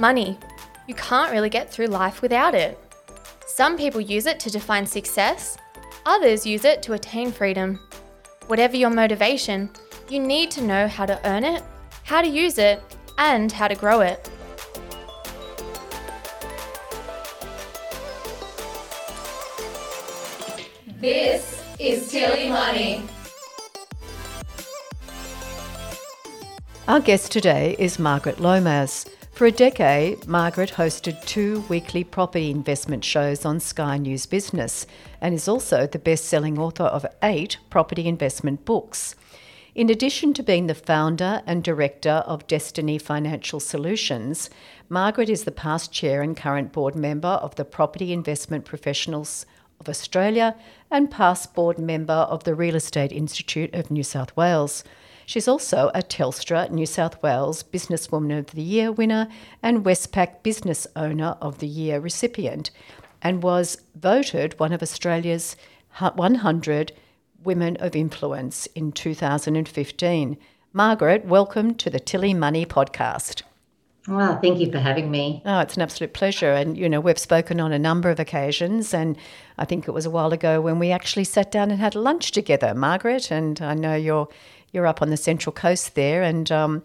Money. You can't really get through life without it. Some people use it to define success, others use it to attain freedom. Whatever your motivation, you need to know how to earn it, how to use it, and how to grow it. This is Tilly Money. Our guest today is Margaret Lomas. For a decade, Margaret hosted two weekly property investment shows on Sky News Business and is also the best selling author of eight property investment books. In addition to being the founder and director of Destiny Financial Solutions, Margaret is the past chair and current board member of the Property Investment Professionals of Australia and past board member of the Real Estate Institute of New South Wales. She's also a Telstra New South Wales Businesswoman of the Year winner and Westpac Business Owner of the Year recipient, and was voted one of Australia's 100 Women of Influence in 2015. Margaret, welcome to the Tilly Money podcast. Well, thank you for having me. Oh, it's an absolute pleasure. And, you know, we've spoken on a number of occasions. And I think it was a while ago when we actually sat down and had lunch together, Margaret. And I know you're, you're up on the Central Coast there. And, um,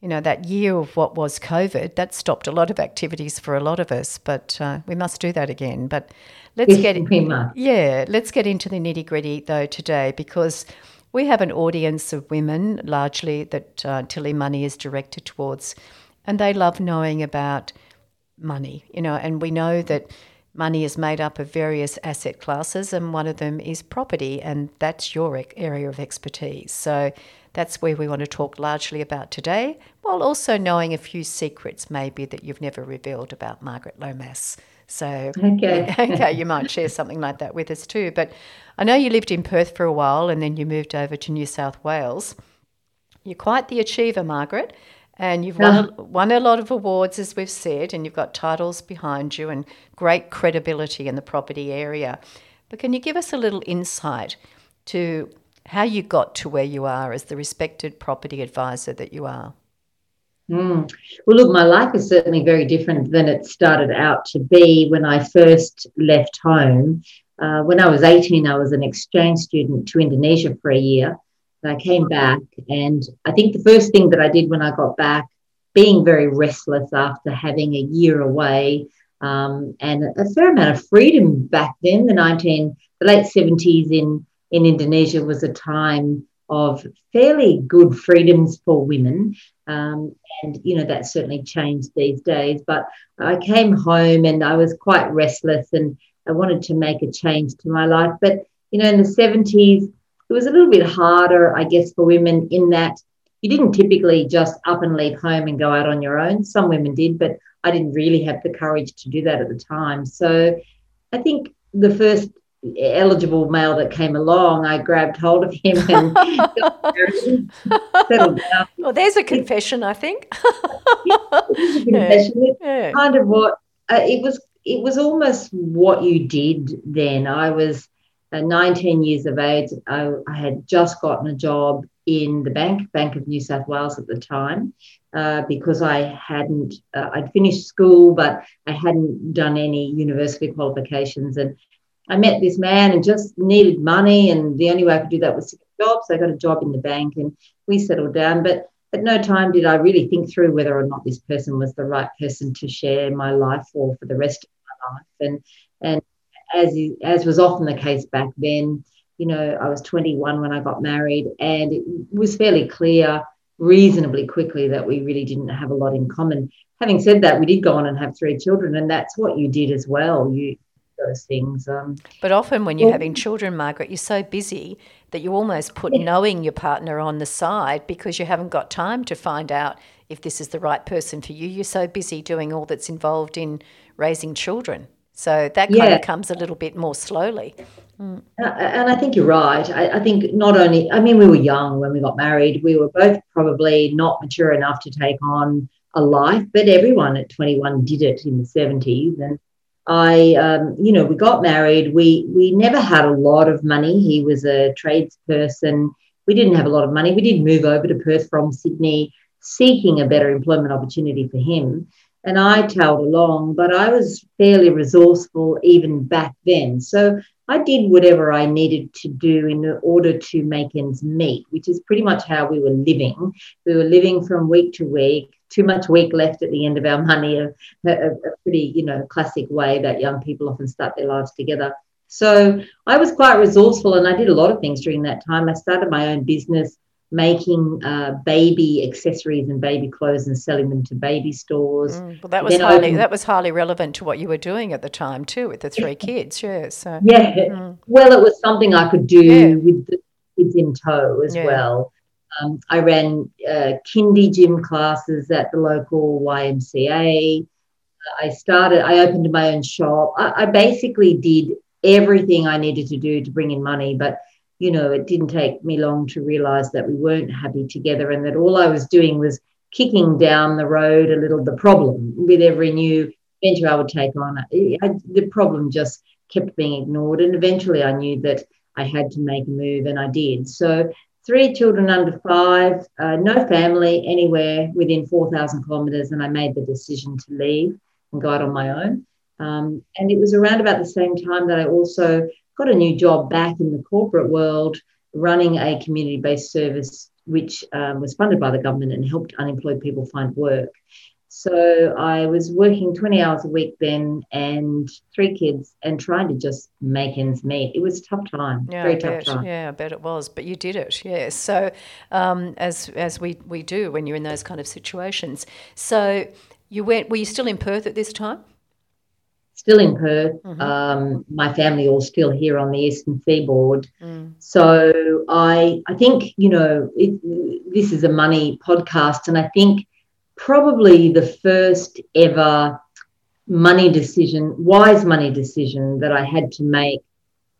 you know, that year of what was COVID, that stopped a lot of activities for a lot of us. But uh, we must do that again. But let's get yeah, let's get into the nitty gritty though today because we have an audience of women largely that uh, Tilly Money is directed towards and they love knowing about money, you know, and we know that money is made up of various asset classes, and one of them is property, and that's your area of expertise. So that's where we want to talk largely about today, while also knowing a few secrets maybe that you've never revealed about Margaret Lomas. So, okay. okay, you might share something like that with us too. But I know you lived in Perth for a while and then you moved over to New South Wales. You're quite the achiever, Margaret. And you've won, a, won a lot of awards, as we've said, and you've got titles behind you and great credibility in the property area. But can you give us a little insight to how you got to where you are as the respected property advisor that you are? Mm. Well, look, my life is certainly very different than it started out to be when I first left home. Uh, when I was 18, I was an exchange student to Indonesia for a year. I came back, and I think the first thing that I did when I got back, being very restless after having a year away, um, and a fair amount of freedom back then, the 19, the late 70s in, in Indonesia was a time of fairly good freedoms for women. Um, and, you know, that's certainly changed these days. But I came home and I was quite restless and I wanted to make a change to my life. But, you know, in the 70s, it was a little bit harder, I guess, for women in that you didn't typically just up and leave home and go out on your own. Some women did, but I didn't really have the courage to do that at the time. So I think the first eligible male that came along, I grabbed hold of him and settled down. Well, there's a confession, I think. confession. Yeah. Yeah. Kind of what uh, it was. It was almost what you did then. I was 19 years of age, I, I, had just gotten a job in the bank, Bank of New South Wales at the time, uh, because I hadn't, uh, I'd finished school, but I hadn't done any university qualifications. And I met this man and just needed money. And the only way I could do that was to get a job. So I got a job in the bank and we settled down. But at no time did I really think through whether or not this person was the right person to share my life for for the rest of my life. And and as as was often the case back then, you know, I was 21 when I got married, and it was fairly clear reasonably quickly that we really didn't have a lot in common. Having said that, we did go on and have three children, and that's what you did as well. You those things. Um, but often when you're well, having children, Margaret, you're so busy that you almost put yeah. knowing your partner on the side because you haven't got time to find out if this is the right person for you. You're so busy doing all that's involved in raising children. So that kind yeah. of comes a little bit more slowly. Mm. And I think you're right. I, I, think not only, I mean, we were young when we got married. We were both probably not mature enough to take on a life, but everyone at 21 did it in the 70s. And I, um, you know, we got married. We we never had a lot of money. He was a tradesperson. We didn't have a lot of money. We did move over to Perth from Sydney, seeking a better employment opportunity for him. And I tailed along, but I was fairly resourceful even back then. So I did whatever I needed to do in order to make ends meet, which is pretty much how we were living. We were living from week to week, too much week left at the end of our money, a, a, a pretty, you know, classic way that young people often start their lives together. So I was quite resourceful and I did a lot of things during that time. I started my own business making uh, baby accessories and baby clothes and selling them to baby stores. Mm, well, that was highly opened, that was highly relevant to what you were doing at the time too, with the three kids. Yeah, so yeah. Mm. Well, it was something I could do yeah. with the kids in tow as yeah. well. Um, I ran uh, kindy gym classes at the local YMCA. I started. I opened my own shop. I, I basically did everything I needed to do to bring in money, but you know, it didn't take me long to realize that we weren't happy together and that all I was doing was kicking down the road a little the problem with every new venture I would take on. I, the problem just kept being ignored. And eventually I knew that I had to make a move and I did. So, three children under five, uh, no family anywhere within 4,000 kilometres. And I made the decision to leave and go out on my own. Um, and it was around about the same time that I also got a new job back in the corporate world running a community based service which um, was funded by the government and helped unemployed people find work. So I was working 20 hours a week then and three kids and trying to just make ends meet. It was a tough time, yeah, very tough time. Yeah, I bet it was, but you did it, yeah. So um, as, as we, we do when you're in those kind of situations. So you went, were you still in Perth at this time? Still in Perth. Mm-hmm. Um, my family all still here on the eastern seaboard. Mm. So I I think you know it, this is a money podcast, and I think probably the first ever money decision, wise money decision that I had to make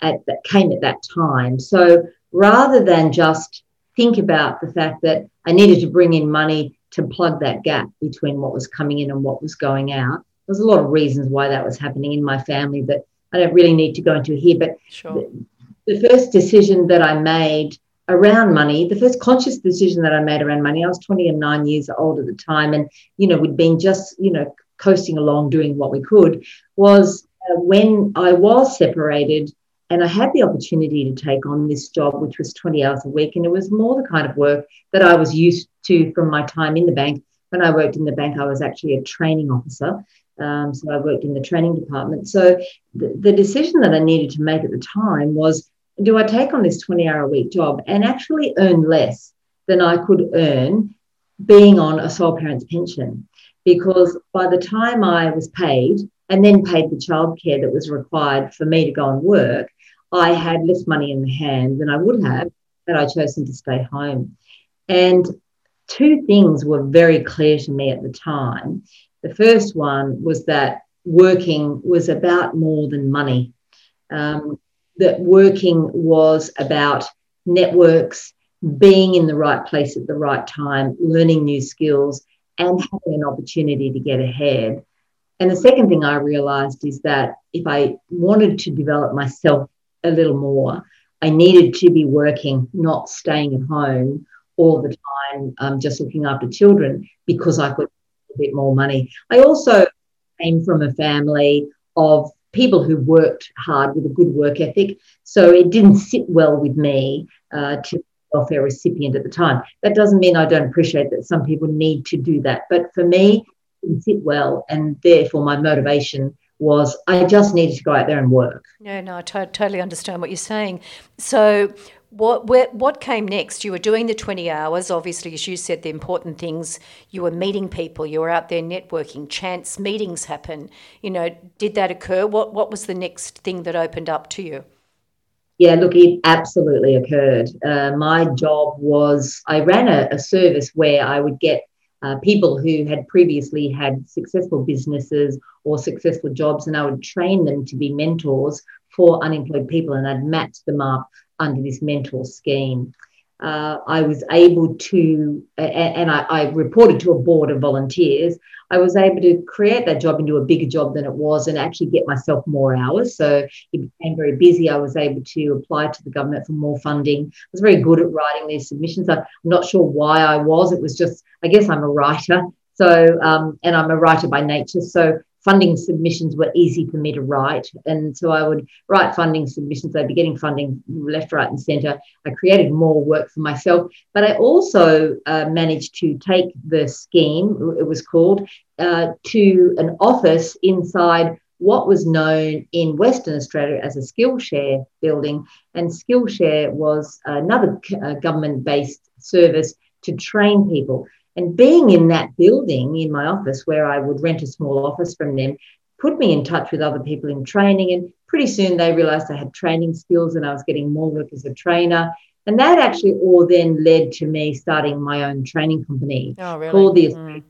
at that came at that time. So rather than just think about the fact that I needed to bring in money to plug that gap between what was coming in and what was going out there's a lot of reasons why that was happening in my family that I don't really need to go into here. But sure. the, the first decision that I made around money, the first conscious decision that I made around money, I was 29 years old at the time, and you know we'd been just you know coasting along doing what we could. Was uh, when I was separated and I had the opportunity to take on this job, which was 20 hours a week, and it was more the kind of work that I was used to from my time in the bank. When I worked in the bank, I was actually a training officer. Um, so I worked in the training department. So the, the decision that I needed to make at the time was do I take on this 20 hour a week job and actually earn less than I could earn being on a sole parent's pension? Because by the time I was paid and then paid the childcare that was required for me to go and work, I had less money in the hand than I would have had I chosen to stay home. And two things were very clear to me at the time. The first one was that working was about more than money. Um, that working was about networks, being in the right place at the right time, learning new skills, and having an opportunity to get ahead. And the second thing I realized is that if I wanted to develop myself a little more, I needed to be working, not staying at home all the time, um, just looking after children, because I could bit more money. I also came from a family of people who worked hard with a good work ethic. So it didn't sit well with me uh, to be a welfare recipient at the time. That doesn't mean I don't appreciate that some people need to do that. But for me, it didn't sit well. And therefore, my motivation was I just needed to go out there and work. No, no, I totally understand what you're saying. So, what what came next? You were doing the 20 hours, obviously, as you said, the important things. You were meeting people, you were out there networking, chance meetings happen. You know, did that occur? What, what was the next thing that opened up to you? Yeah, look, it absolutely occurred. Uh, my job was I ran a, a service where I would get uh, people who had previously had successful businesses or successful jobs, and I would train them to be mentors for unemployed people, and I'd match them up under this mentor scheme. Uh, I was able to, and I, I, reported to a board of volunteers. I was able to create that job into a bigger job than it was and actually get myself more hours. So it became very busy. I was able to apply to the government for more funding. I was very good at writing these submissions. I'm not sure why I was. It was just, I guess I'm a writer. So, um, and I'm a writer by nature. So, funding submissions were easy for me to write. And so I would write funding submissions. I'd be getting funding left, right, and centre. I created more work for myself. But I also uh, managed to take the scheme, it was called, uh, to an office inside what was known in Western Australia as a Skillshare building. And Skillshare was another uh, government based service to train people. And being in that building in my office, where I would rent a small office from them, put me in touch with other people in training. And pretty soon they realized I had training skills and I was getting more work as a trainer. And that actually all then led to me starting my own training company oh, really? called the mm.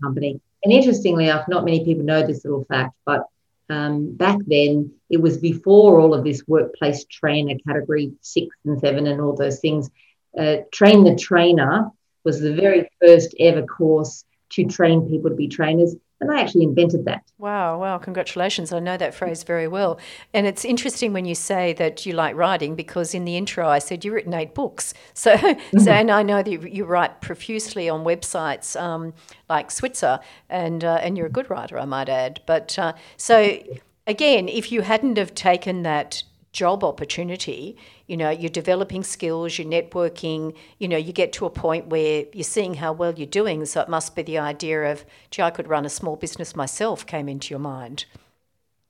Company. And interestingly enough, not many people know this little fact, but um, back then it was before all of this workplace trainer category six and seven and all those things. Uh, train the trainer was the very first ever course to train people to be trainers. And I actually invented that. Wow, wow, congratulations. I know that phrase very well. And it's interesting when you say that you like writing because in the intro I said you've written eight books. So, mm-hmm. so and I know that you, you write profusely on websites um, like Switzer, and, uh, and you're a good writer, I might add. But uh, so, again, if you hadn't have taken that job opportunity, you know, you're developing skills, you're networking, you know, you get to a point where you're seeing how well you're doing. So it must be the idea of, gee, I could run a small business myself came into your mind.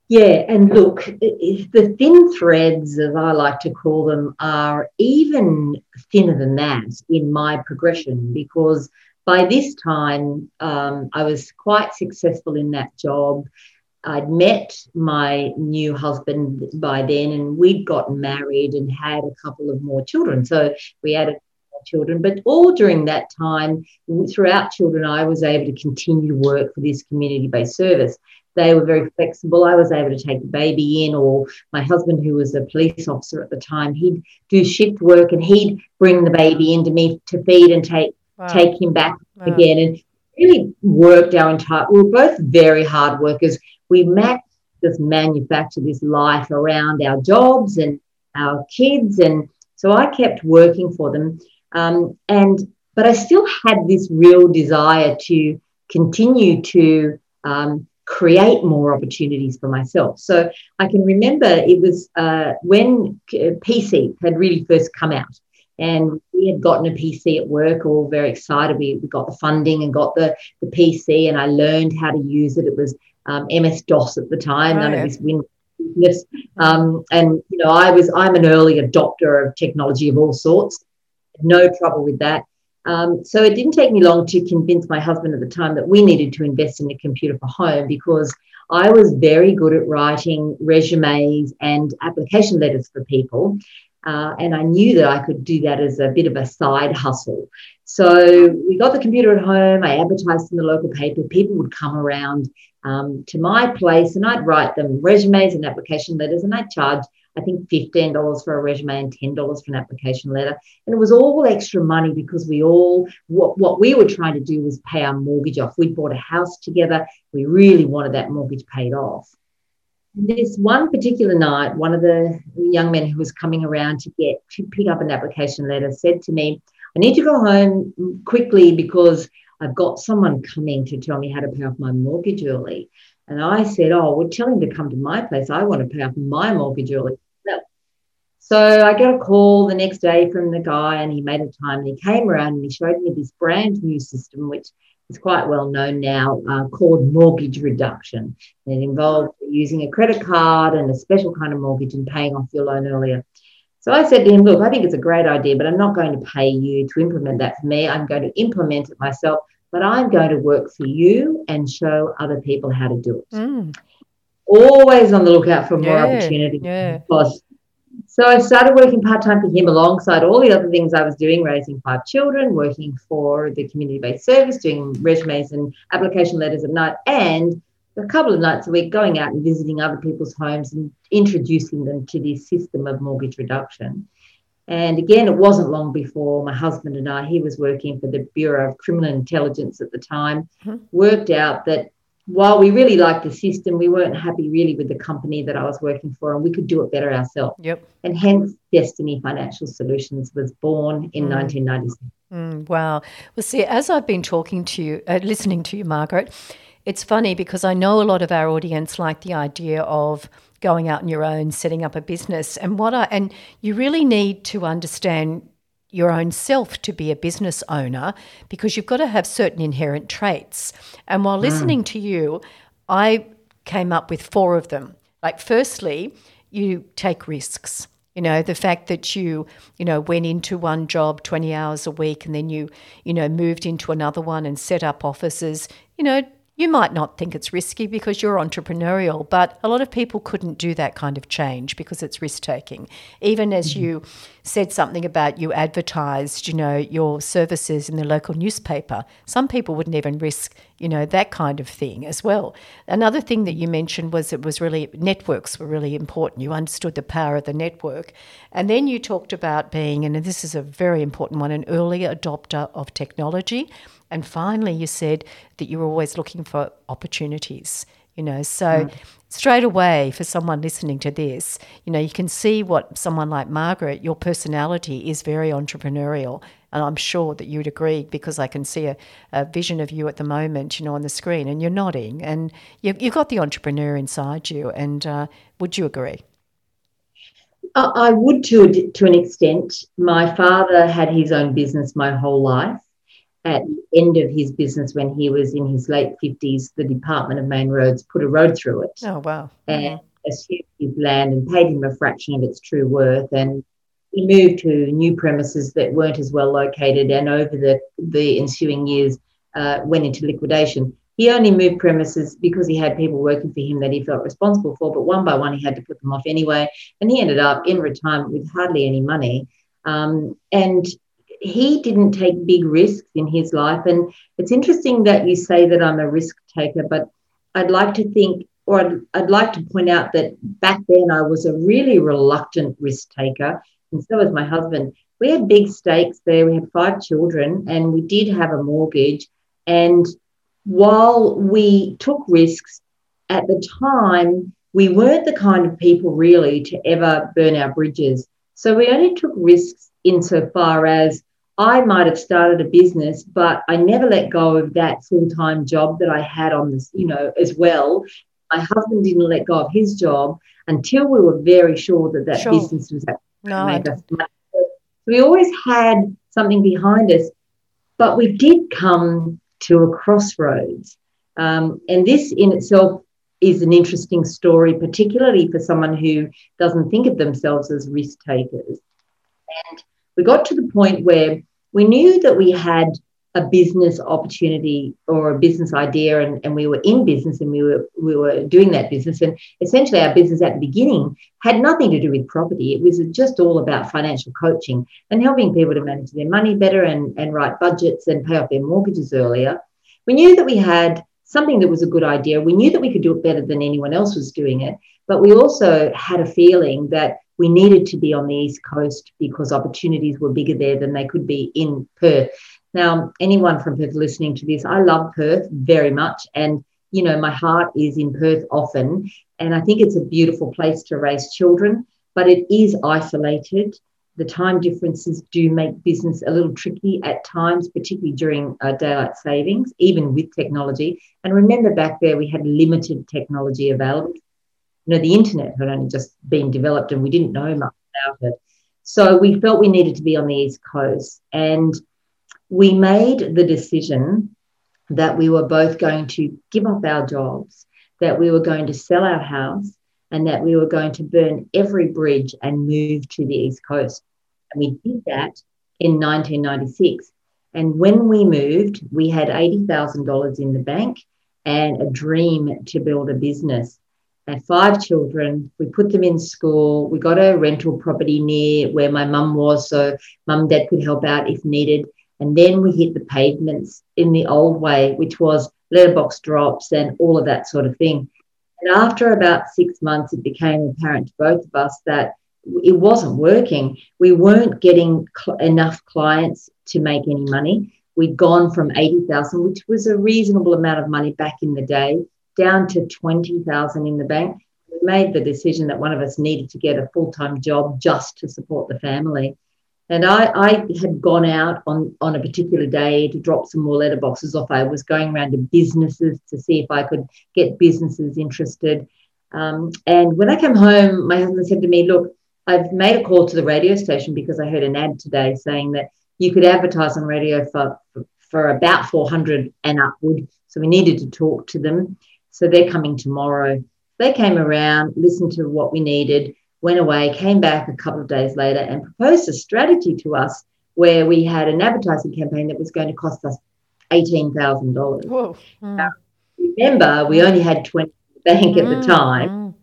Yeah, and look, the thin threads, as I like to call them, are even thinner than that in my progression because by this time um, I was quite successful in that job. I'd met my new husband by then, and we'd gotten mm-hmm. married and had a couple of more children. So we had children, but all during that time, throughout children, I was able to continue to work for this community based service. They were very flexible. I was able to take the baby in, or my husband, who was a police officer at the time, he'd do shift work and he'd bring the baby into me to feed and take wow. take him back wow. again. And really worked our entire. We were both very hard workers we met just manufacture this life around our jobs and our kids. And so I kept working for them. Um, and but I still had this real desire to continue to um, create more opportunities for myself. So I can remember it was uh, when PC had really first come out. And we had gotten a PC at work, all very excited. We, we got the funding and got the, the PC, and I learned how to use it. It was um, MS DOS at the time, oh, none of this Windows. Um, and you know, I was I'm an early adopter of technology of all sorts. No trouble with that. Um, so it didn't take me long to convince my husband at the time that we needed to invest in a computer for home because I was very good at writing resumes and application letters for people. Uh, and I knew that I could do that as a bit of a side hustle. So we got the computer at home. I advertised in the local paper. People would come around um, to my place and I'd write them resumes and application letters and I'd charge I think $15 for a resume and $10 for an application letter. And it was all extra money because we all, what, what we were trying to do was pay our mortgage off. We'd bought a house together. We really wanted that mortgage paid off. This one particular night, one of the young men who was coming around to get to pick up an application letter said to me, I need to go home quickly because I've got someone coming to tell me how to pay off my mortgage early. And I said, Oh, well, tell him to come to my place. I want to pay off my mortgage early. So I got a call the next day from the guy, and he made a time and he came around and he showed me this brand new system, which is quite well known now, uh, called mortgage reduction. And it involved using a credit card and a special kind of mortgage and paying off your loan earlier. So I said to him, Look, I think it's a great idea, but I'm not going to pay you to implement that for me. I'm going to implement it myself, but I'm going to work for you and show other people how to do it. Mm. Always on the lookout for more yeah, opportunity. Yeah. So I started working part time for him alongside all the other things I was doing, raising five children, working for the community based service, doing resumes and application letters at night, and a couple of nights a week going out and visiting other people's homes and introducing them to this system of mortgage reduction. And again, it wasn't long before my husband and I, he was working for the Bureau of Criminal Intelligence at the time, mm-hmm. worked out that while we really liked the system, we weren't happy really with the company that I was working for, and we could do it better ourselves. Yep. And hence, Destiny Financial Solutions was born in mm. 1996. Mm, wow. Well, see, as I've been talking to you, uh, listening to you, Margaret, it's funny because I know a lot of our audience like the idea of going out on your own, setting up a business, and what I and you really need to understand your own self to be a business owner because you've got to have certain inherent traits. And while mm. listening to you, I came up with four of them. Like, firstly, you take risks. You know, the fact that you, you know, went into one job 20 hours a week and then you, you know, moved into another one and set up offices, you know, you might not think it's risky because you're entrepreneurial, but a lot of people couldn't do that kind of change because it's risk taking. Even as mm-hmm. you said something about you advertised, you know, your services in the local newspaper, some people wouldn't even risk, you know, that kind of thing as well. Another thing that you mentioned was it was really networks were really important. You understood the power of the network. And then you talked about being, and this is a very important one, an early adopter of technology and finally, you said that you were always looking for opportunities. You know, so mm. straight away for someone listening to this, you know, you can see what someone like Margaret, your personality is very entrepreneurial. And I'm sure that you'd agree because I can see a, a vision of you at the moment, you know, on the screen, and you're nodding, and you, have got the entrepreneur inside you. And uh, would you agree? I would to to an extent. My father had his own business my whole life, at the end of his business when he was in his late 50s, the Department of Main Roads put a road through it. Oh, wow. And assumed his land and paid him a fraction of its true worth. And he moved to new premises that weren't as well located and over the, the ensuing years uh, went into liquidation. He only moved premises because he had people working for him that he felt responsible for, but one by one he had to put them off anyway. And he ended up in retirement with hardly any money. Um, and he didn't take big risks in his life. And it's interesting that you say that I'm a risk taker, but I'd like to think, or I'd, I'd like to point out that back then I was a really reluctant risk taker, and so was my husband. We had big stakes there. We had five children, and we did have a mortgage. And while we took risks at the time, we weren't the kind of people really to ever burn our bridges. So we only took risks insofar as I might have started a business, but I never let go of that full time job that I had on this, you know, as well. My husband didn't let go of his job until we were very sure that that sure. business was going to make us money. So we always had something behind us, but we did come to a crossroads. Um, and this in itself is an interesting story, particularly for someone who doesn't think of themselves as risk takers. And we got to the point where we knew that we had a business opportunity or a business idea and, and we were in business and we were we were doing that business. And essentially our business at the beginning had nothing to do with property. It was just all about financial coaching and helping people to manage their money better and, and write budgets and pay off their mortgages earlier. We knew that we had something that was a good idea. We knew that we could do it better than anyone else was doing it but we also had a feeling that we needed to be on the East Coast because opportunities were bigger there than they could be in Perth. Now, anyone from Perth listening to this, I love Perth very much. And, you know, my heart is in Perth often. And I think it's a beautiful place to raise children, but it is isolated. The time differences do make business a little tricky at times, particularly during uh, daylight savings, even with technology. And remember, back there, we had limited technology available you know, the internet had only just been developed and we didn't know much about it. So we felt we needed to be on the East Coast. And we made the decision that we were both going to give up our jobs, that we were going to sell our house, and that we were going to burn every bridge and move to the East Coast. And we did that in 1996. And when we moved, we had $80,000 in the bank and a dream to build a business had five children. We put them in school. We got a rental property near where my mum was, so mum and dad could help out if needed. And then we hit the pavements in the old way, which was letterbox drops and all of that sort of thing. And after about six months, it became apparent to both of us that it wasn't working. We weren't getting cl- enough clients to make any money. We'd gone from 80,000, which was a reasonable amount of money back in the day, down to 20,000 in the bank. We made the decision that one of us needed to get a full time job just to support the family. And I, I had gone out on, on a particular day to drop some more letterboxes off. I was going around to businesses to see if I could get businesses interested. Um, and when I came home, my husband said to me, Look, I've made a call to the radio station because I heard an ad today saying that you could advertise on radio for, for, about 400 and upward. So we needed to talk to them. So they're coming tomorrow. They came around, listened to what we needed, went away, came back a couple of days later and proposed a strategy to us where we had an advertising campaign that was going to cost us $18,000. Whoa. Mm. remember, we only had 20 bank at the mm, time. Mm.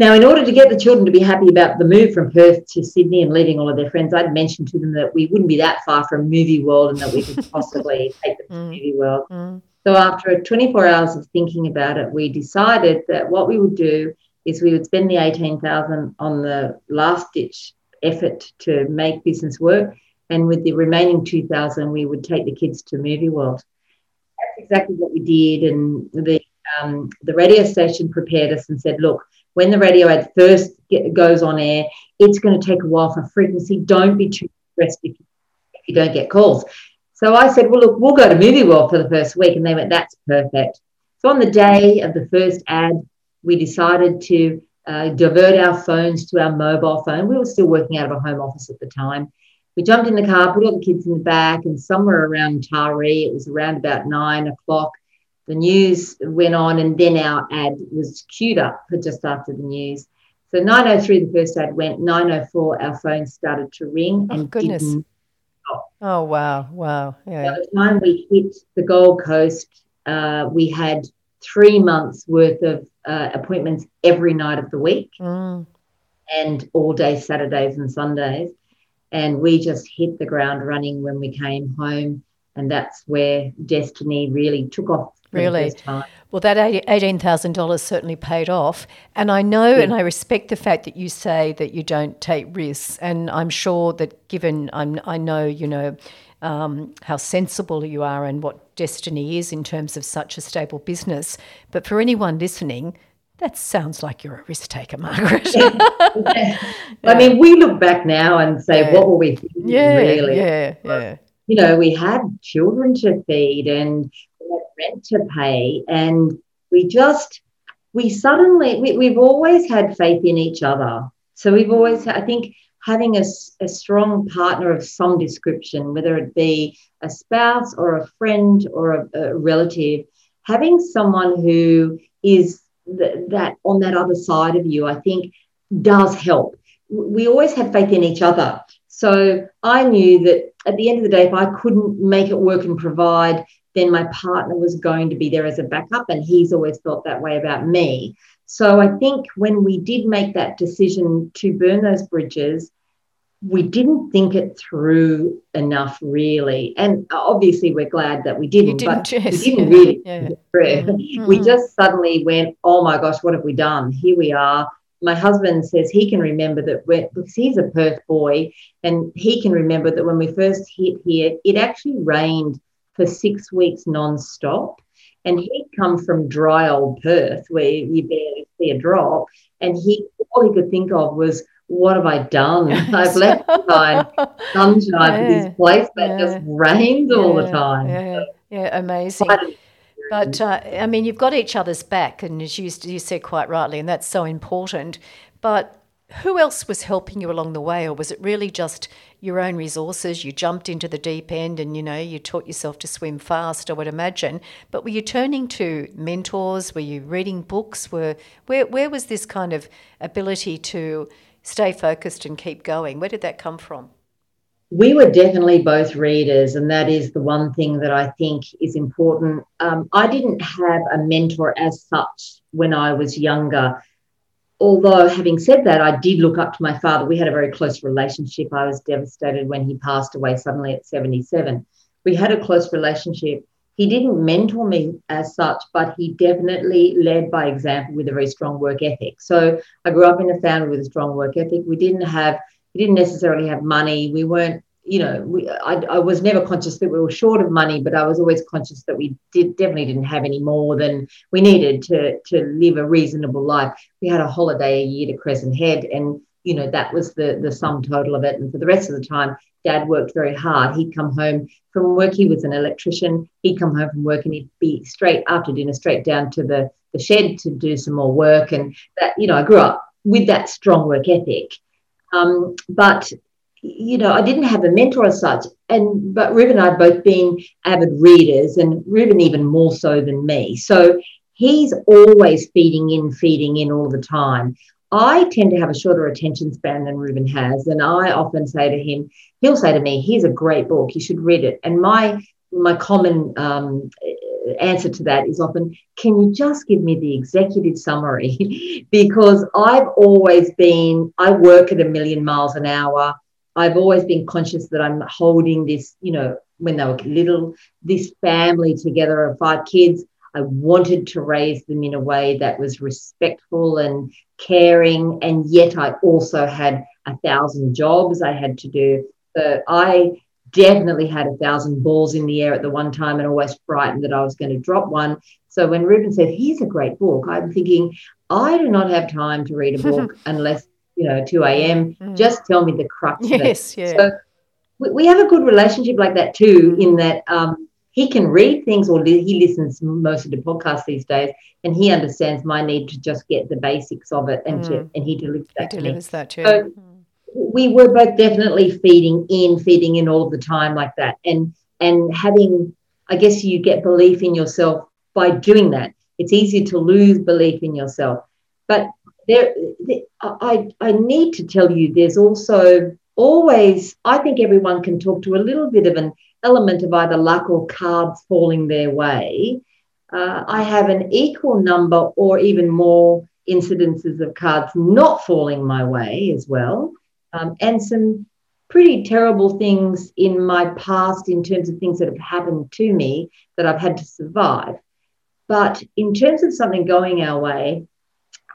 Now, in order to get the children to be happy about the move from Perth to Sydney and leaving all of their friends, I'd mentioned to them that we wouldn't be that far from movie world and that we could possibly take them to mm. movie world. So, after 24 hours of thinking about it, we decided that what we would do is we would spend the 18,000 on the last ditch effort to make business work. And with the remaining 2,000, we would take the kids to movie world. That's exactly what we did. And the um, the radio station prepared us and said, look, when the radio ad first get, goes on air, it's going to take a while for frequency. Don't be too stressed if you don't get calls. So I said, well, look, we'll go to Movie World for the first week. And they went, that's perfect. So on the day of the first ad, we decided to uh, divert our phones to our mobile phone. We were still working out of a home office at the time. We jumped in the car, put all the kids in the back, and somewhere around Taree, it was around about nine o'clock, the news went on, and then our ad was queued up for just after the news. So 903, the first ad went. 904, our phone started to ring. Oh, and goodness. Oh, wow. Wow. Yeah. By the time we hit the Gold Coast, uh, we had three months worth of uh, appointments every night of the week mm. and all day Saturdays and Sundays. And we just hit the ground running when we came home. And that's where destiny really took off Really? Well, that $18,000 certainly paid off. And I know yeah. and I respect the fact that you say that you don't take risks. And I'm sure that given I'm, I know, you know, um, how sensible you are and what destiny is in terms of such a stable business. But for anyone listening, that sounds like you're a risk taker, Margaret. yeah. I mean, we look back now and say, what were we thinking, yeah, really? Yeah, yeah. You know, we had children to feed and rent to pay. And we just, we suddenly, we, we've always had faith in each other. So we've always, I think, having a, a strong partner of some description, whether it be a spouse or a friend or a, a relative, having someone who is th- that on that other side of you, I think does help. We always had faith in each other. So I knew that at the end of the day, if I couldn't make it work and provide, then my partner was going to be there as a backup. And he's always felt that way about me. So I think when we did make that decision to burn those bridges, we didn't think it through enough, really. And obviously, we're glad that we didn't, didn't but we didn't really yeah. Mm-hmm. We just suddenly went, oh my gosh, what have we done? Here we are. My husband says he can remember that because he's a Perth boy, and he can remember that when we first hit here, it actually rained for six weeks non-stop. And he'd come from dry old Perth where you barely see a drop. And he all he could think of was, what have I done? I've left behind sunshine yeah, for this place that yeah, just rains yeah, all the time. Yeah, yeah amazing. But uh, I mean, you've got each other's back, and as you, you said quite rightly, and that's so important. But who else was helping you along the way, or was it really just your own resources? You jumped into the deep end and you know, you taught yourself to swim fast, I would imagine. But were you turning to mentors? Were you reading books? Were where where was this kind of ability to stay focused and keep going? Where did that come from? We were definitely both readers, and that is the one thing that I think is important. Um, I didn't have a mentor as such when I was younger although having said that, I did look up to my father. We had a very close relationship. I was devastated when he passed away suddenly at 77. We had a close relationship. He didn't mentor me as such, but he definitely led by example with a very strong work ethic. So I grew up in a family with a strong work ethic. We didn't have, we didn't necessarily have money. We weren't you know, we, I, I, was never conscious that we were short of money, but I was always conscious that we did definitely didn't have any more than we needed to to live a reasonable life. We had a holiday a year to Crescent Head, and you know, that was the the sum total of it. And for the rest of the time, Dad worked very hard. He'd come home from work. He was an electrician. He'd come home from work and he'd be straight after dinner, straight down to the the shed to do some more work. And that, you know, I grew up with that strong work ethic. Um, but you know, I didn't have a mentor as such. And but Ruben and I've both been avid readers, and Ruben even more so than me. So he's always feeding in, feeding in all the time. I tend to have a shorter attention span than Ruben has, and I often say to him, he'll say to me, "Here's a great book. You should read it." And my my common um, answer to that is often, "Can you just give me the executive summary?" because I've always been, I work at a million miles an hour. I've always been conscious that I'm holding this, you know, when they were little, this family together of five kids. I wanted to raise them in a way that was respectful and caring, and yet I also had a thousand jobs I had to do. So I definitely had a thousand balls in the air at the one time and always frightened that I was going to drop one. So when Ruben said, Here's a great book, I'm thinking, I do not have time to read a book unless you know, 2 a.m. Mm. Just tell me the crux yes. Yeah. So we, we, have a good relationship like that too, mm. in that um, he can read things or li- he listens most of the podcasts these days and he understands my need to just get the basics of it and, mm. to, and he delivers that he delivers that too. So we were both definitely feeding in, feeding in all the time like that. And and having, I guess you get belief in yourself by doing that. It's easier to lose belief in yourself. But there, I, I need to tell you, there's also always, I think everyone can talk to a little bit of an element of either luck or cards falling their way. Uh, I have an equal number or even more incidences of cards not falling my way as well, um, and some pretty terrible things in my past in terms of things that have happened to me that I've had to survive. But in terms of something going our way,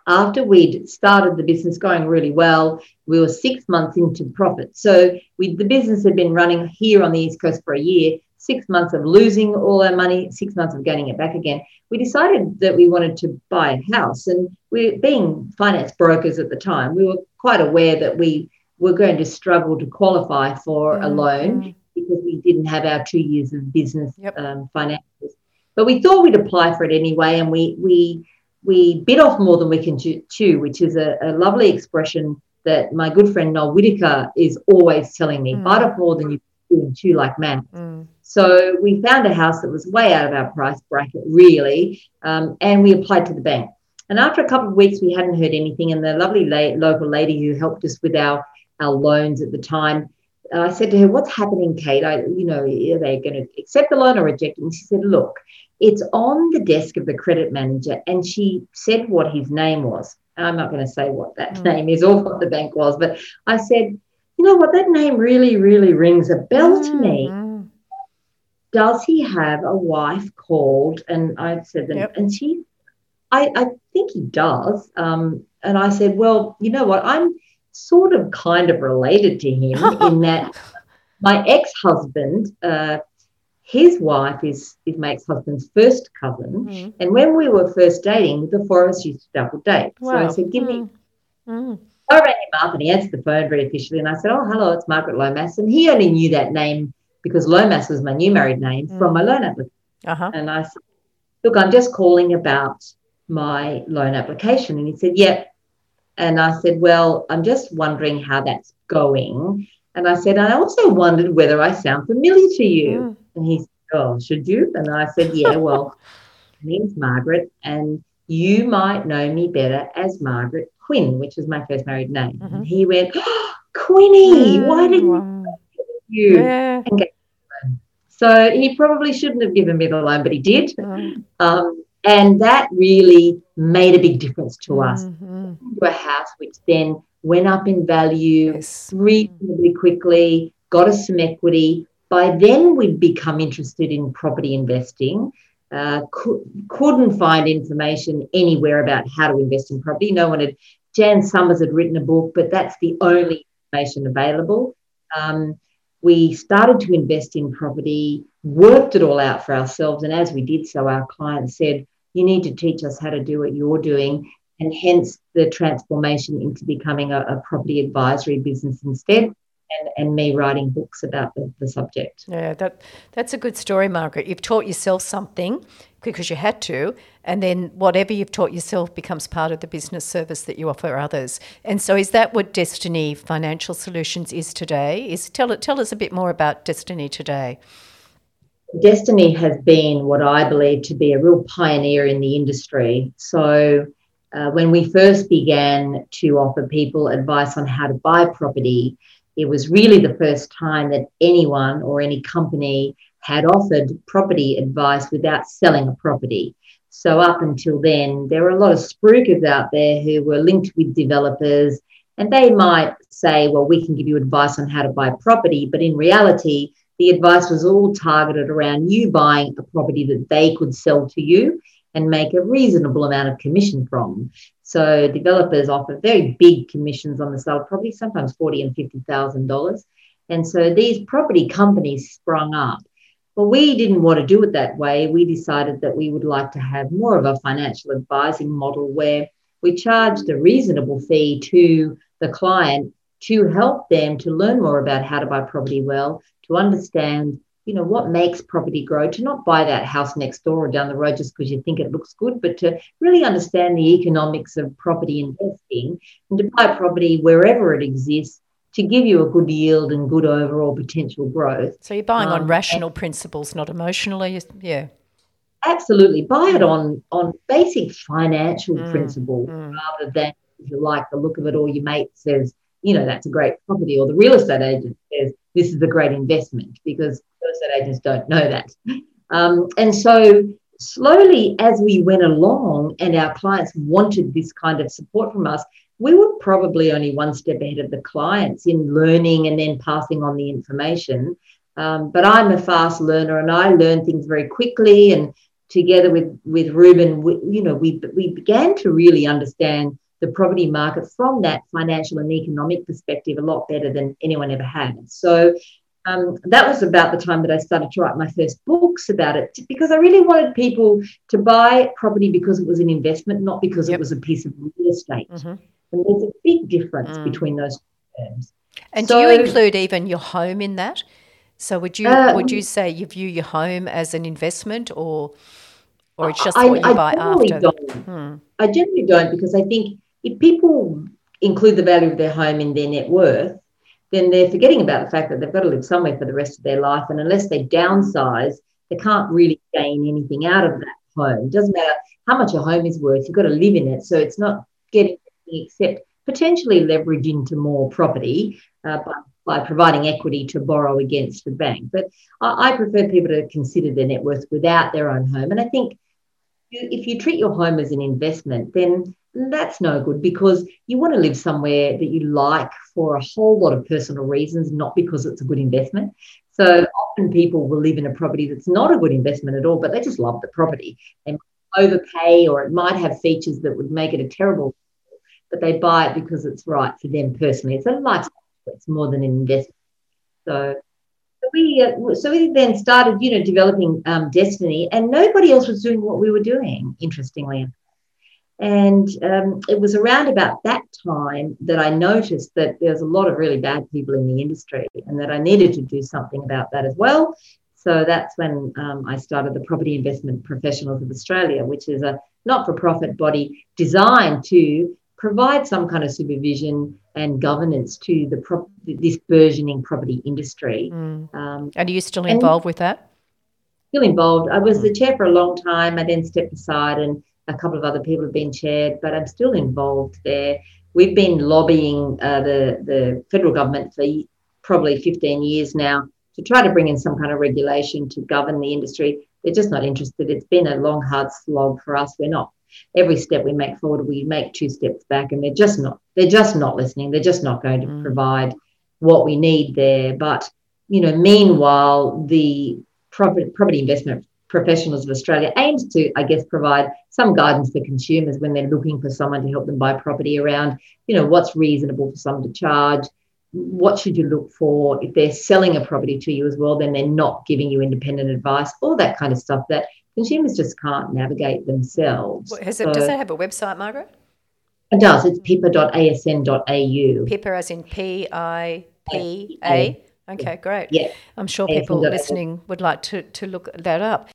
after we'd started the business going really well, we were six months into profit. So we, the business had been running here on the East Coast for a year, six months of losing all our money, six months of getting it back again. We decided that we wanted to buy a house. And we, being finance brokers at the time, we were quite aware that we were going to struggle to qualify for mm-hmm. a loan because we didn't have our two years of business yep. um, financials. But we thought we'd apply for it anyway, and we we we bit off more than we can chew, which is a, a lovely expression that my good friend Noel Whittaker is always telling me, mm. bite off more than you chew and chew like mad. Mm. So we found a house that was way out of our price bracket, really, um, and we applied to the bank. And after a couple of weeks, we hadn't heard anything. And the lovely la- local lady who helped us with our, our loans at the time, uh, I said to her, "What's happening, Kate? I, you know, are they going to accept the loan or reject it?" And she said, "Look, it's on the desk of the credit manager, and she said what his name was. I'm not going to say what that mm. name is or what the bank was, but I said, you know what, that name really, really rings a bell mm. to me. Mm. Does he have a wife called? And I said, yep. and she, I, I think he does. Um, and I said, well, you know what, I'm sort of kind of related to him in that my ex husband, uh, his wife is his mate's husband's first cousin. Mm. And when we were first dating, the four of us used to double date. Wow. So I said, Give mm. me. Mm. I rang him up and he answered the phone very officially. And I said, Oh, hello, it's Margaret Lomas. And he only knew that name because Lomas was my new married name from mm. my loan application. Uh-huh. And I said, Look, I'm just calling about my loan application. And he said, Yep. And I said, Well, I'm just wondering how that's going. And I said, I also wondered whether I sound familiar to you. Mm. And he said, Oh, should you? And I said, Yeah, well, my name's Margaret, and you might know me better as Margaret Quinn, which is my first married name. Mm-hmm. And he went, oh, Quinny, mm, why didn't wow. you? Yeah. So he probably shouldn't have given me the loan, but he did. Mm. Um, and that really made a big difference to us. Mm-hmm. To a house which then went up in value yes. reasonably quickly, got us some equity. By then, we'd become interested in property investing. Uh, could, couldn't find information anywhere about how to invest in property. No one had. Jan Somers had written a book, but that's the only information available. Um, we started to invest in property, worked it all out for ourselves, and as we did so, our clients said, "You need to teach us how to do what you're doing." and hence the transformation into becoming a, a property advisory business instead. And, and, me writing books about the, the subject. Yeah, that that's a good story, Margaret. You've taught yourself something because you had to, and then whatever you've taught yourself becomes part of the business service that you offer others. And so, is that what Destiny Financial Solutions is today? Is tell tell us a bit more about Destiny today. Destiny has been what I believe to be a real pioneer in the industry. So uh, when we first began to offer people advice on how to buy property, it was really the first time that anyone or any company had offered property advice without selling a property. So, up until then, there were a lot of spruikers out there who were linked with developers, and they might say, Well, we can give you advice on how to buy property. But in reality, the advice was all targeted around you buying a property that they could sell to you and make a reasonable amount of commission from. So developers offer very big commissions on the sale of property, sometimes forty and fifty thousand dollars. And so these property companies sprung up. But we didn't want to do it that way. We decided that we would like to have more of a financial advising model where we charged a reasonable fee to the client to help them to learn more about how to buy property well, to understand you know what makes property grow? To not buy that house next door or down the road just because you think it looks good but to really understand the economics of property investing and to buy property wherever it exists to give you a good yield and good overall potential growth. So you're buying um, on rational principles not emotionally yeah. Absolutely. Buy it on on basic financial mm, principles mm. rather than if you like the look of it or your mate says you know that's a great property or the real estate agent says this is a great investment because real estate agents don't know that. Um, and so slowly as we went along and our clients wanted this kind of support from us, we were probably only one step ahead of the clients in learning and then passing on the information. Um, but I'm a fast learner and I learn things very quickly. And together with, with Ruben, we, you know, we, we began to really understand the property market from that financial and economic perspective a lot better than anyone ever had. So um, that was about the time that I started to write my first books about it because I really wanted people to buy property because it was an investment, not because yep. it was a piece of real estate. Mm-hmm. And there's a big difference mm. between those terms. And so, do you include even your home in that? So would you uh, would you say you view your home as an investment or or it's just I, what you I buy after? Hmm. I generally don't because I think if people include the value of their home in their net worth, then they're forgetting about the fact that they've got to live somewhere for the rest of their life. And unless they downsize, they can't really gain anything out of that home. It doesn't matter how much a home is worth, you've got to live in it. So it's not getting except potentially leverage into more property uh, by, by, providing equity to borrow against the bank. But I, I prefer people to consider their net worth without their own home. And I think if you treat your home as an investment, then that's no good because you want to live somewhere that you like for a whole lot of personal reasons, not because it's a good investment. So often people will live in a property that's not a good investment at all, but they just love the property. They overpay or it might have features that would make it a terrible, but they buy it because it's right for them personally. It's a lifestyle, it's more than an investment. So we uh, so we then started, you know, developing um, Destiny, and nobody else was doing what we were doing. Interestingly, and um, it was around about that time that I noticed that there's a lot of really bad people in the industry, and that I needed to do something about that as well. So that's when um, I started the Property Investment Professionals of Australia, which is a not-for-profit body designed to provide some kind of supervision and governance to the prop- this burgeoning property industry. Mm. Um, and are you still involved with that? Still involved. I was the chair for a long time. I then stepped aside, and a couple of other people have been chaired, but I'm still involved there. We've been lobbying uh, the the federal government for probably 15 years now to try to bring in some kind of regulation to govern the industry. They're just not interested. It's been a long, hard slog for us. We're not every step we make forward, we make two steps back, and they're just not they're just not listening. They're just not going to mm. provide what we need there. But you know, meanwhile, the property, property investment professionals of Australia aims to, I guess, provide some guidance for consumers when they're looking for someone to help them buy property around, you know, what's reasonable for someone to charge, what should you look for if they're selling a property to you as well, then they're not giving you independent advice, all that kind of stuff that consumers just can't navigate themselves. It, so, does it have a website, Margaret? It does. It's pipa.asn.au. Pippa as in P I P A. Okay, great. Yeah. I'm sure people listening would like to, to look that up.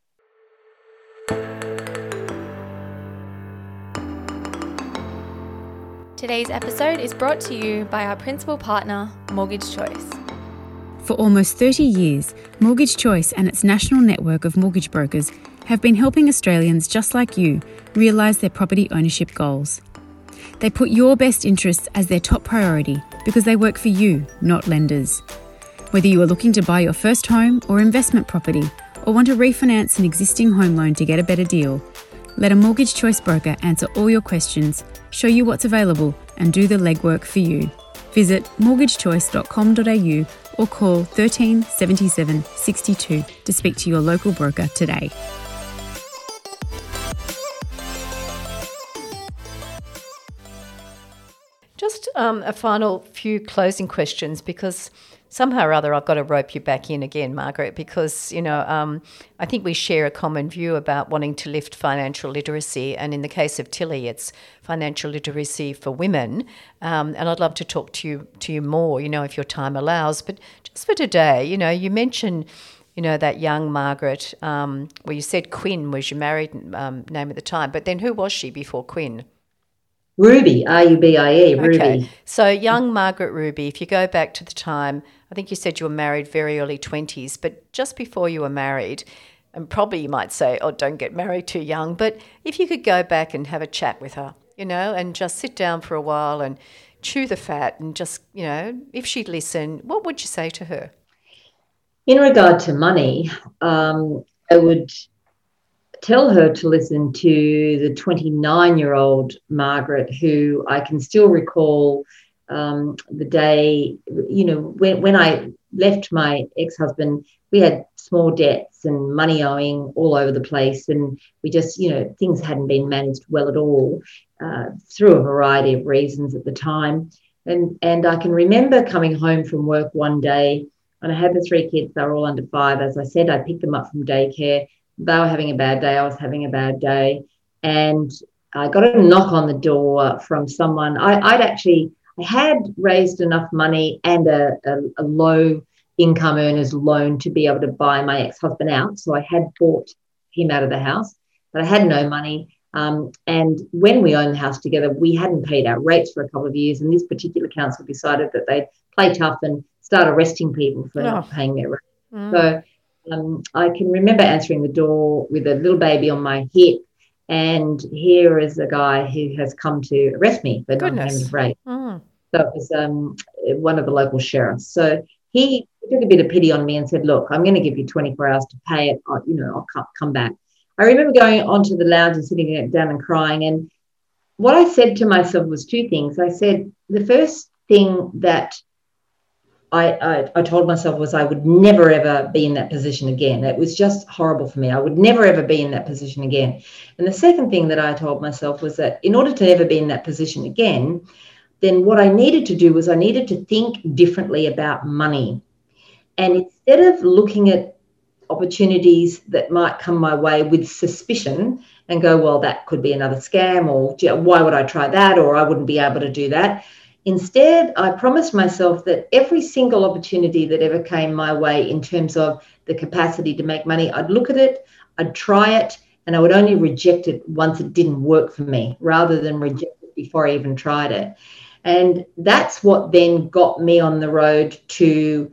Today's episode is brought to you by our principal partner, Mortgage Choice. For almost 30 years, Mortgage Choice and its national network of mortgage brokers have been helping Australians just like you realise their property ownership goals. They put your best interests as their top priority because they work for you, not lenders. Whether you are looking to buy your first home or investment property, or want to refinance an existing home loan to get a better deal, let a mortgage choice broker answer all your questions, show you what's available, and do the legwork for you. Visit mortgagechoice.com.au or call 13 77 62 to speak to your local broker today. Just um, a final few closing questions because somehow or other I've got to rope you back in again, Margaret, because, you know, um, I think we share a common view about wanting to lift financial literacy. And in the case of Tilly, it's financial literacy for women. Um, and I'd love to talk to you, to you more, you know, if your time allows. But just for today, you know, you mentioned you know, that young Margaret, um, well, you said Quinn was your married um, name at the time, but then who was she before Quinn? Rubie, R U B I E, Rubie. Okay. So, young Margaret Rubie, if you go back to the time, I think you said you were married very early 20s, but just before you were married, and probably you might say, oh, don't get married too young, but if you could go back and have a chat with her, you know, and just sit down for a while and chew the fat and just, you know, if she'd listen, what would you say to her? In regard to money, um, I would tell her to listen to the 29 year old Margaret, who I can still recall um, the day, you know, when, when I left my ex husband, we had small debts and money owing all over the place. And we just, you know, things hadn't been managed well at all uh, through a variety of reasons at the time. And, and I can remember coming home from work one day and I had the three kids, they were all under five. As I said, I picked them up from daycare. They were having a bad day. I was having a bad day. And I got a knock on the door from someone. I, would actually I had raised enough money and a, a, a low income earners loan to be able to buy my ex-husband out. So I had bought him out of the house, but I had no money. Um, and when we owned the house together, we hadn't paid our rates for a couple of years. And this particular council decided that they'd play tough and start arresting people for oh. not paying their rent. Mm. So um, I can remember answering the door with a little baby on my hip, and here is a guy who has come to arrest me for paying the rent. Mm. So it was um, one of the local sheriffs. So he took a bit of pity on me and said, "Look, I'm going to give you 24 hours to pay it. I'll, you know, I'll come, come back." I remember going onto the lounge and sitting down and crying. And what I said to myself was two things. I said, the first thing that I, I, I, told myself was I would never ever be in that position again. It was just horrible for me. I would never ever be in that position again. And the second thing that I told myself was that in order to never be in that position again, then what I needed to do was I needed to think differently about money. And instead of looking at opportunities that might come my way with suspicion and go, well, that could be another scam, or why would I try that, or I wouldn't be able to do that Instead, I promised myself that every single opportunity that ever came my way in terms of the capacity to make money, I'd look at it, I'd try it, and I would only reject it once it didn't work for me rather than reject it before I even tried it. And that's what then got me on the road to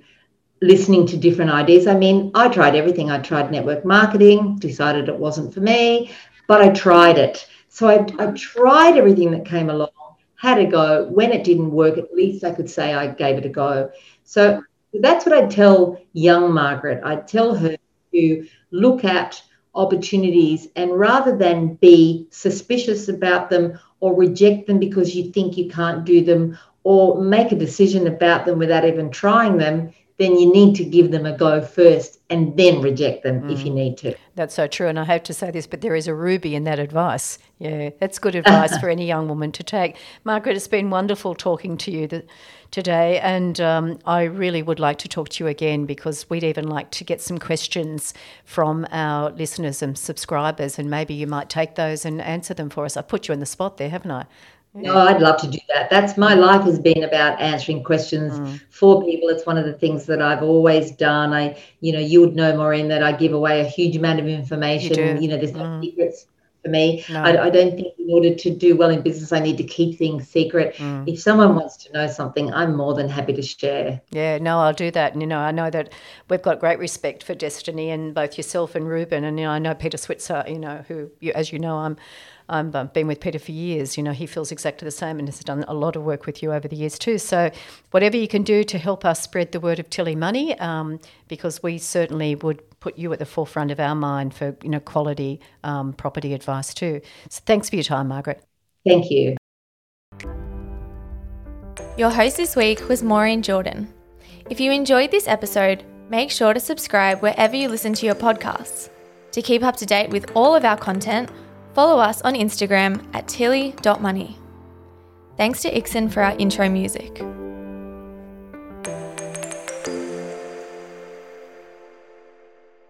listening to different ideas. I mean, I tried everything. I tried network marketing, decided it wasn't for me, but I tried it. So I, I tried everything that came along had a go. When it didn't work, at least I could say I gave it a go. So that's what I'd tell young Margaret. I'd tell her to look at opportunities and rather than be suspicious about them or reject them because you think you can't do them or make a decision about them without even trying them, then you need to give them a go first and then reject them mm. if you mm. need to. That's so true. And I hate to say this, but there is a ruby in that advice. Yeah, that's good advice for any young woman to take. Margaret, it's been wonderful talking to you today. And um, I really would like to talk to you again because we'd even like to get some questions from our listeners and subscribers. And maybe you might take those and answer them for us. I put you in the spot there, haven't I? No, I'd love to do that. That's my life has been about answering questions mm. for people. It's one of the things that I've always done. I, you know, you would know, Maureen, that I give away a huge amount of information. You, you know, there's no mm. secrets for me. No. I, I, don't think in order to do well in business, I need to keep things secret. Mm. If someone wants to know something, I'm more than happy to share. Yeah, no, I'll do that. And, you know, I know that we've got great respect for Destiny and both yourself and Ruben. And, you know, I know Peter Switzer, you know, who, you, as you know, I'm I've um, been with Peter for years. You know, he feels exactly the same and has done a lot of work with you over the years too. So, whatever you can do to help us spread the word of Tilly Money, um, because we certainly would put you at the forefront of our mind for you know quality um, property advice too. So, thanks for your time, Margaret. Thank you. Your host this week was Maureen Jordan. If you enjoyed this episode, make sure to subscribe wherever you listen to your podcasts. To keep up to date with all of our content follow us on Instagram at tilly.money. Thanks to Ixon for our intro music.